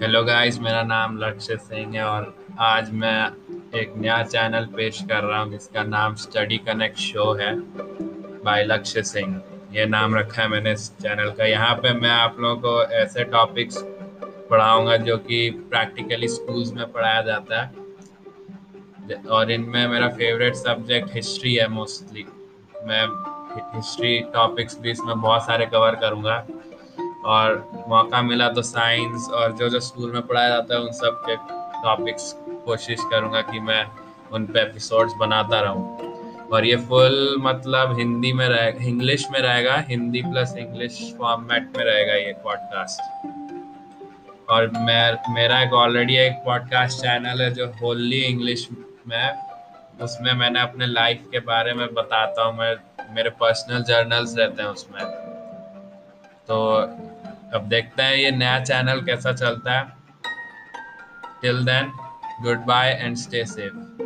Hello guys मेरा नाम लक्ष्य सिंह है और आज मैं एक नया चैनल पेश कर रहा हूँ, जिसका नाम स्टडी कनेक्ट शो है बाय लक्ष्य सिंह। ये नाम रखा है मैंने इस चैनल का। यहाँ पे मैं आप लोगों को ऐसे टॉपिक्स पढ़ाऊँगा जो कि प्रैक्टिकली स्कूल्स में पढ़ाया जाता है। और इनमें मेरा फेवरेट सब्जेक्ट हिस्ट्री है मोस्टली मैं हिस्ट्री टॉपिक्स भी इसमें बहुत सारे कवर करूँगा। और मौका मिला तो साइंस और जो जो स्कूल में पढ़ाया जाता है उन सब के टॉपिक्स कोशिश करूँगा कि मैं उन पे एपिसोड्स बनाता रहूँ। और ये फुल मतलब हिंदी में रहेगा इंग्लिश में रहेगा, हिंदी प्लस इंग्लिश फॉर्मेट में रहेगा ये पॉडकास्ट और मैं, मेरा एक ऑलरेडी एक पॉडकास्ट चैनल है जो होली इंग्लिश में उसमें मैंने अपने लाइफ के बारे में बताता हूँ, मैं, मेरे पर्सनल जर्नल्स रहते हैं उसमें। तो अब देखते हैं ये नया चैनल कैसा चलता है. Till then goodbye and stay safe